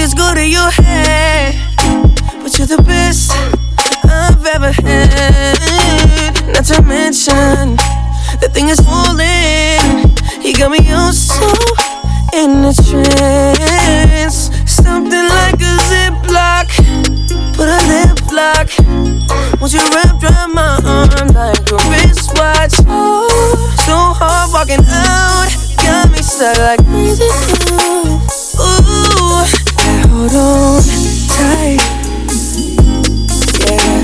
this good in your head. But you're the best I've ever had. Not to mention, the thing is falling. You got me on so in a trance. Something like a ziplock. Put a lip lock. Won't you wrap around my arm like a wristwatch? Oh, so hard walking out. Got me stuck like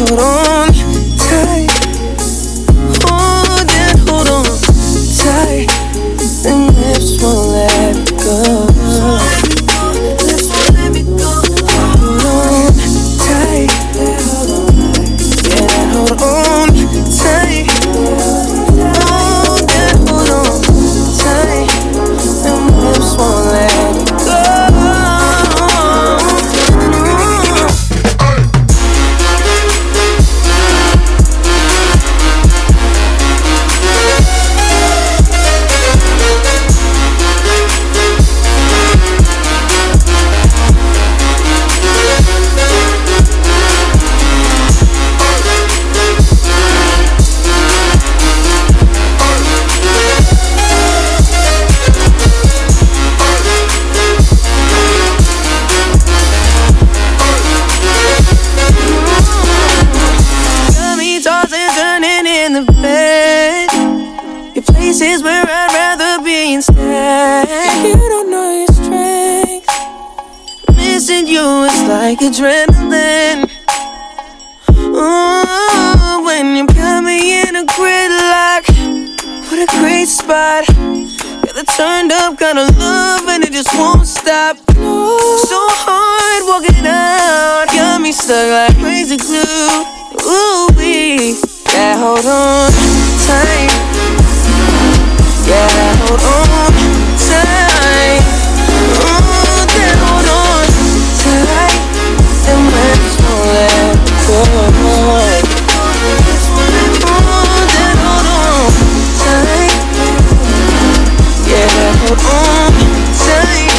hold on like adrenaline. Ooh, when you got me in a gridlock. What a great spot. Got the turned up kind of love and it just won't stop. So hard walking out. Got me stuck like crazy glue. Oh, tell you